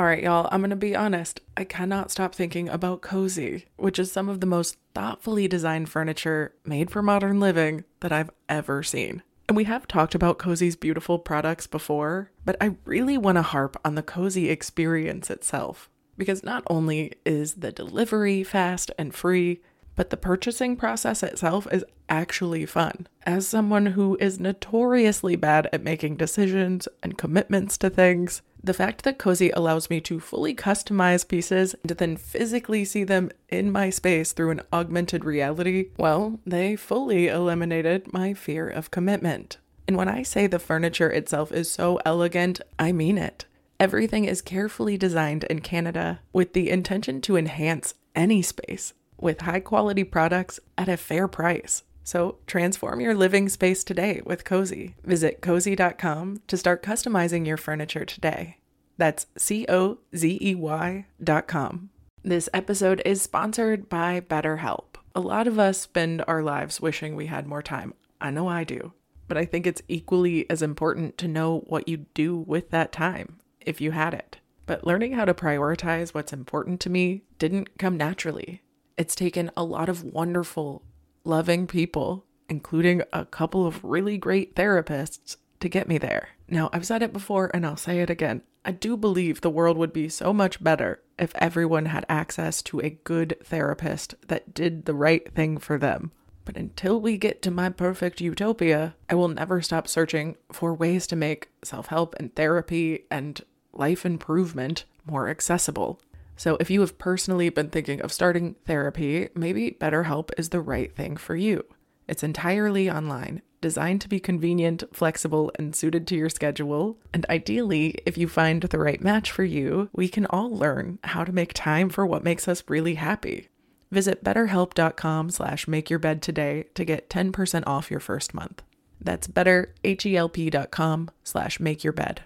All right, y'all, I'm to be honest. I cannot stop thinking about Cozey, which is some of the most thoughtfully designed furniture made for modern living that I've ever seen. And we have talked about Cozey's beautiful products before, but I really want to harp on the Cozey experience itself. Because not only is the delivery fast and free, but the purchasing process itself is actually fun. As someone who is notoriously bad at making decisions and commitments to things, the fact that Cozey allows me to fully customize pieces and then physically see them in my space through an augmented reality, well, they fully eliminated my fear of commitment. And when I say the furniture itself is so elegant, I mean it. Everything is carefully designed in Canada with the intention to enhance any space with high quality products at a fair price. So transform your living space today with Cozey. Visit cozey.com to start customizing your furniture today. That's C O Z E Y dot com. This episode is sponsored by BetterHelp. A lot of us spend our lives wishing we had more time. I know I do. But I think it's equally as important to know what you'd do with that time if you had it. But learning how to prioritize what's important to me didn't come naturally. It's taken a lot of wonderful, loving people, including a couple of really great therapists, to get me there. Now, I've said it before and I'll say it again. I do believe the world would be so much better if everyone had access to a good therapist that did the right thing for them. But until we get to my perfect utopia, I will never stop searching for ways to make self help and therapy and life improvement more accessible. So, if you have personally been thinking of starting therapy, maybe BetterHelp is the right thing for you. It's entirely online, designed to be convenient, flexible, and suited to your schedule. And ideally, if you find the right match for you, we can all learn how to make time for what makes us really happy. Visit betterhelp.com slash make your bed today to get 10% off your first month. That's betterhelp.com slash make your bed.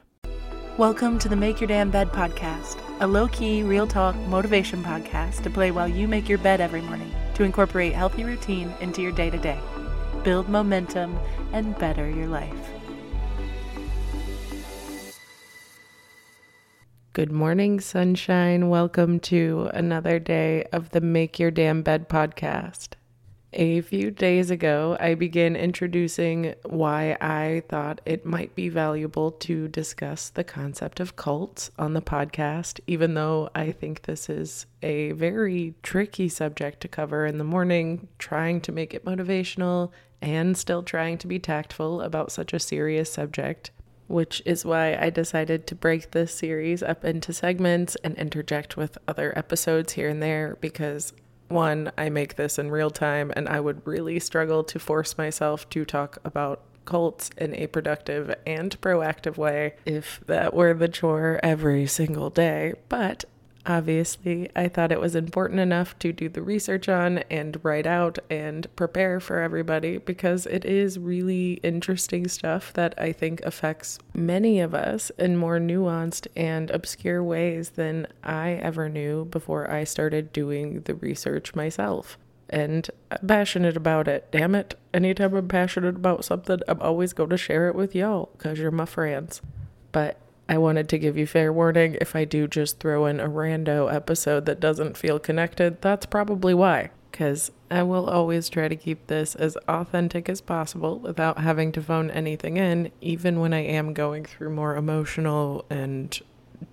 Welcome to the Make Your Damn Bed podcast, a low key, real talk motivation podcast to play while you make your bed every morning to incorporate healthy routine into your day to day, build momentum, and better your life. Good morning, sunshine. Welcome to another day of the Make Your Damn Bed podcast. A few days ago, I began introducing why I thought it might be valuable to discuss the concept of cults on the podcast, even though I think this is a very tricky subject to cover in the morning, trying to make it motivational and still trying to be tactful about such a serious subject. Which is why I decided to break this series up into segments and interject with other episodes here and there because one, I make this in real time, and I would really struggle to force myself to talk about cults in a productive and proactive way if that were the chore every single day. But obviously, I thought it was important enough to do the research on and write out and prepare for everybody because it is really interesting stuff that I think affects many of us in more nuanced and obscure ways than I ever knew before I started doing the research myself. And I'm passionate about it. Damn it. Anytime I'm passionate about something, I'm always going to share it with y'all because you're my friends. But I wanted to give you fair warning if I do just throw in a rando episode that doesn't feel connected, that's probably why. Because I will always try to keep this as authentic as possible without having to phone anything in, even when I am going through more emotional and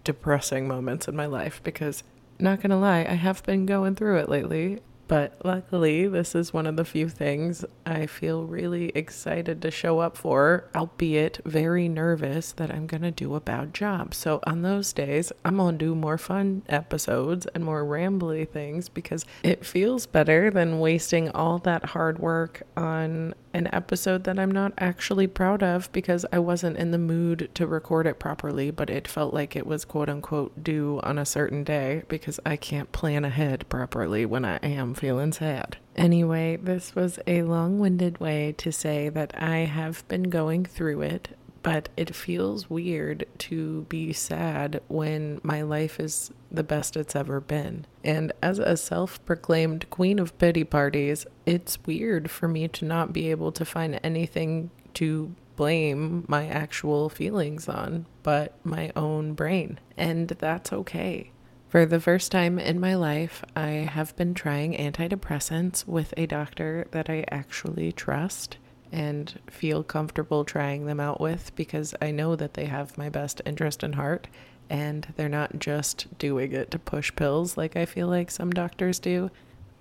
depressing moments in my life. Because, not gonna lie, I have been going through it lately, But luckily, this is one of the few things I feel really excited to show up for, albeit very nervous that I'm going to do a bad job. So, on those days, I'm going to do more fun episodes and more rambly things because it feels better than wasting all that hard work on an episode that I'm not actually proud of because I wasn't in the mood to record it properly, but it felt like it was quote unquote due on a certain day because I can't plan ahead properly when I am feeling sad. Anyway, this was a long winded way to say that I have been going through it but it feels weird to be sad when my life is the best it's ever been. And as a self proclaimed queen of pity parties, it's weird for me to not be able to find anything to blame my actual feelings on but my own brain. And that's okay. For the first time in my life, I have been trying antidepressants with a doctor that I actually trust and feel comfortable trying them out with because I know that they have my best interest in heart and they're not just doing it to push pills like I feel like some doctors do.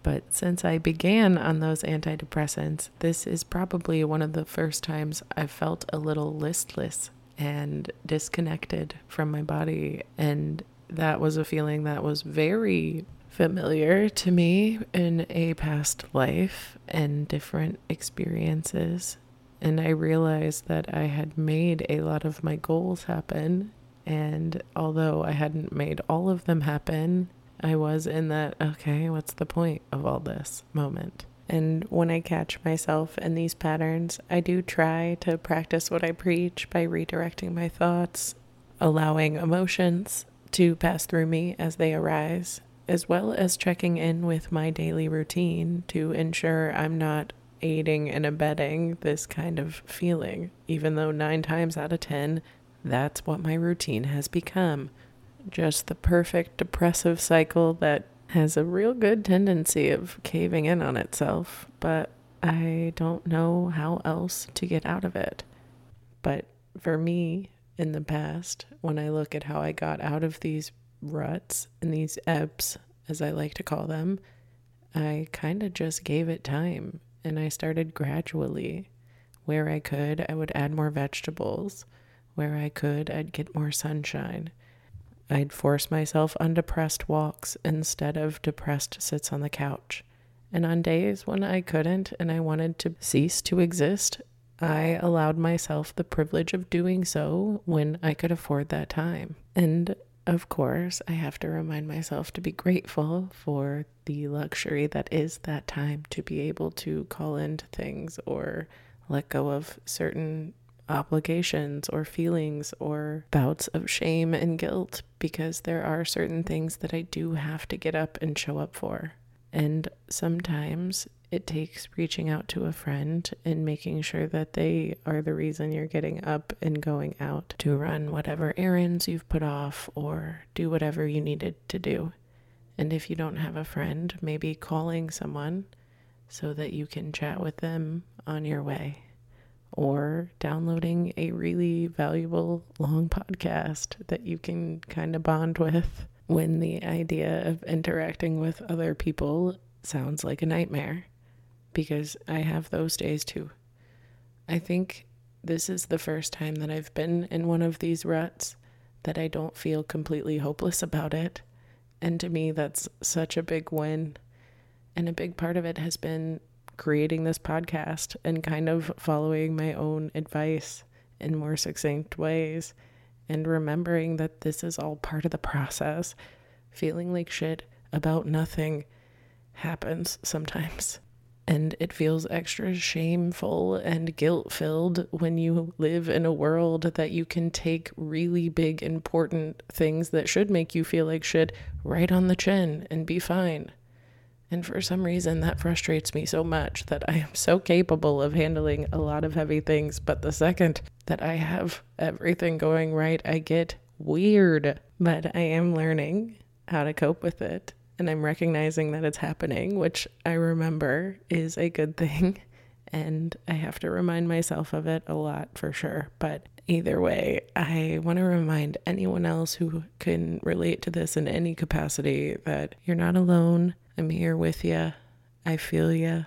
But since I began on those antidepressants, this is probably one of the first times I've felt a little listless and disconnected from my body. And that was a feeling that was very familiar to me in a past life and different experiences. And I realized that I had made a lot of my goals happen. And although I hadn't made all of them happen, I was in that, okay, what's the point of all this moment? And when I catch myself in these patterns, I do try to practice what I preach by redirecting my thoughts, allowing emotions to pass through me as they arise, as well as checking in with my daily routine to ensure I'm not aiding and abetting this kind of feeling, even though nine times out of ten, that's what my routine has become. Just the perfect depressive cycle that has a real good tendency of caving in on itself, but I don't know how else to get out of it. But for me, in the past, when I look at how I got out of these ruts and these ebbs, as I like to call them, I kind of just gave it time and I started gradually. Where I could, I would add more vegetables. Where I could, I'd get more sunshine. I'd force myself on depressed walks instead of depressed sits on the couch. And on days when I couldn't and I wanted to cease to exist, I allowed myself the privilege of doing so when I could afford that time. And of course, I have to remind myself to be grateful for the luxury that is that time to be able to call into things or let go of certain obligations or feelings or bouts of shame and guilt because there are certain things that I do have to get up and show up for. And sometimes it takes reaching out to a friend and making sure that they are the reason you're getting up and going out to run whatever errands you've put off or do whatever you needed to do. And if you don't have a friend, maybe calling someone so that you can chat with them on your way or downloading a really valuable long podcast that you can kind of bond with when the idea of interacting with other people sounds like a nightmare because I have those days too. I think this is the first time that I've been in one of these ruts that I don't feel completely hopeless about it. And to me, that's such a big win. And a big part of it has been creating this podcast and kind of following my own advice in more succinct ways and remembering that this is all part of the process. Feeling like shit about nothing happens sometimes. And it feels extra shameful and guilt filled when you live in a world that you can take really big, important things that should make you feel like shit right on the chin and be fine. And for some reason, that frustrates me so much that I am so capable of handling a lot of heavy things. But the second that I have everything going right, I get weird. But I am learning how to cope with it and I'm recognizing that it's happening, which I remember is a good thing. And I have to remind myself of it a lot for sure. But either way, I want to remind anyone else who can relate to this in any capacity that you're not alone. I'm here with you. I feel you.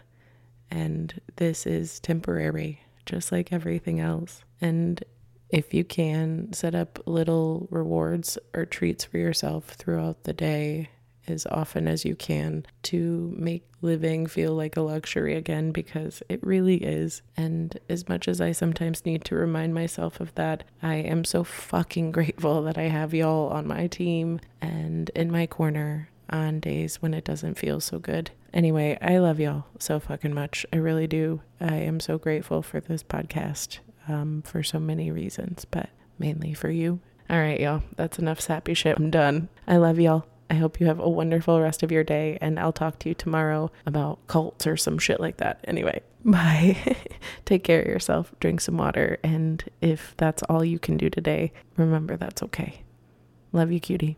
And this is temporary, just like everything else. And if you can, set up little rewards or treats for yourself throughout the day as often as you can to make living feel like a luxury again because it really is. And as much as I sometimes need to remind myself of that, I am so fucking grateful that I have y'all on my team and in my corner on days when it doesn't feel so good. Anyway, I love y'all so fucking much. I really do. I am so grateful for this podcast um, for so many reasons, but mainly for you. All right, y'all. That's enough sappy shit. I'm done. I love y'all. I hope you have a wonderful rest of your day, and I'll talk to you tomorrow about cults or some shit like that. Anyway, bye. Take care of yourself, drink some water, and if that's all you can do today, remember that's okay. Love you, cutie.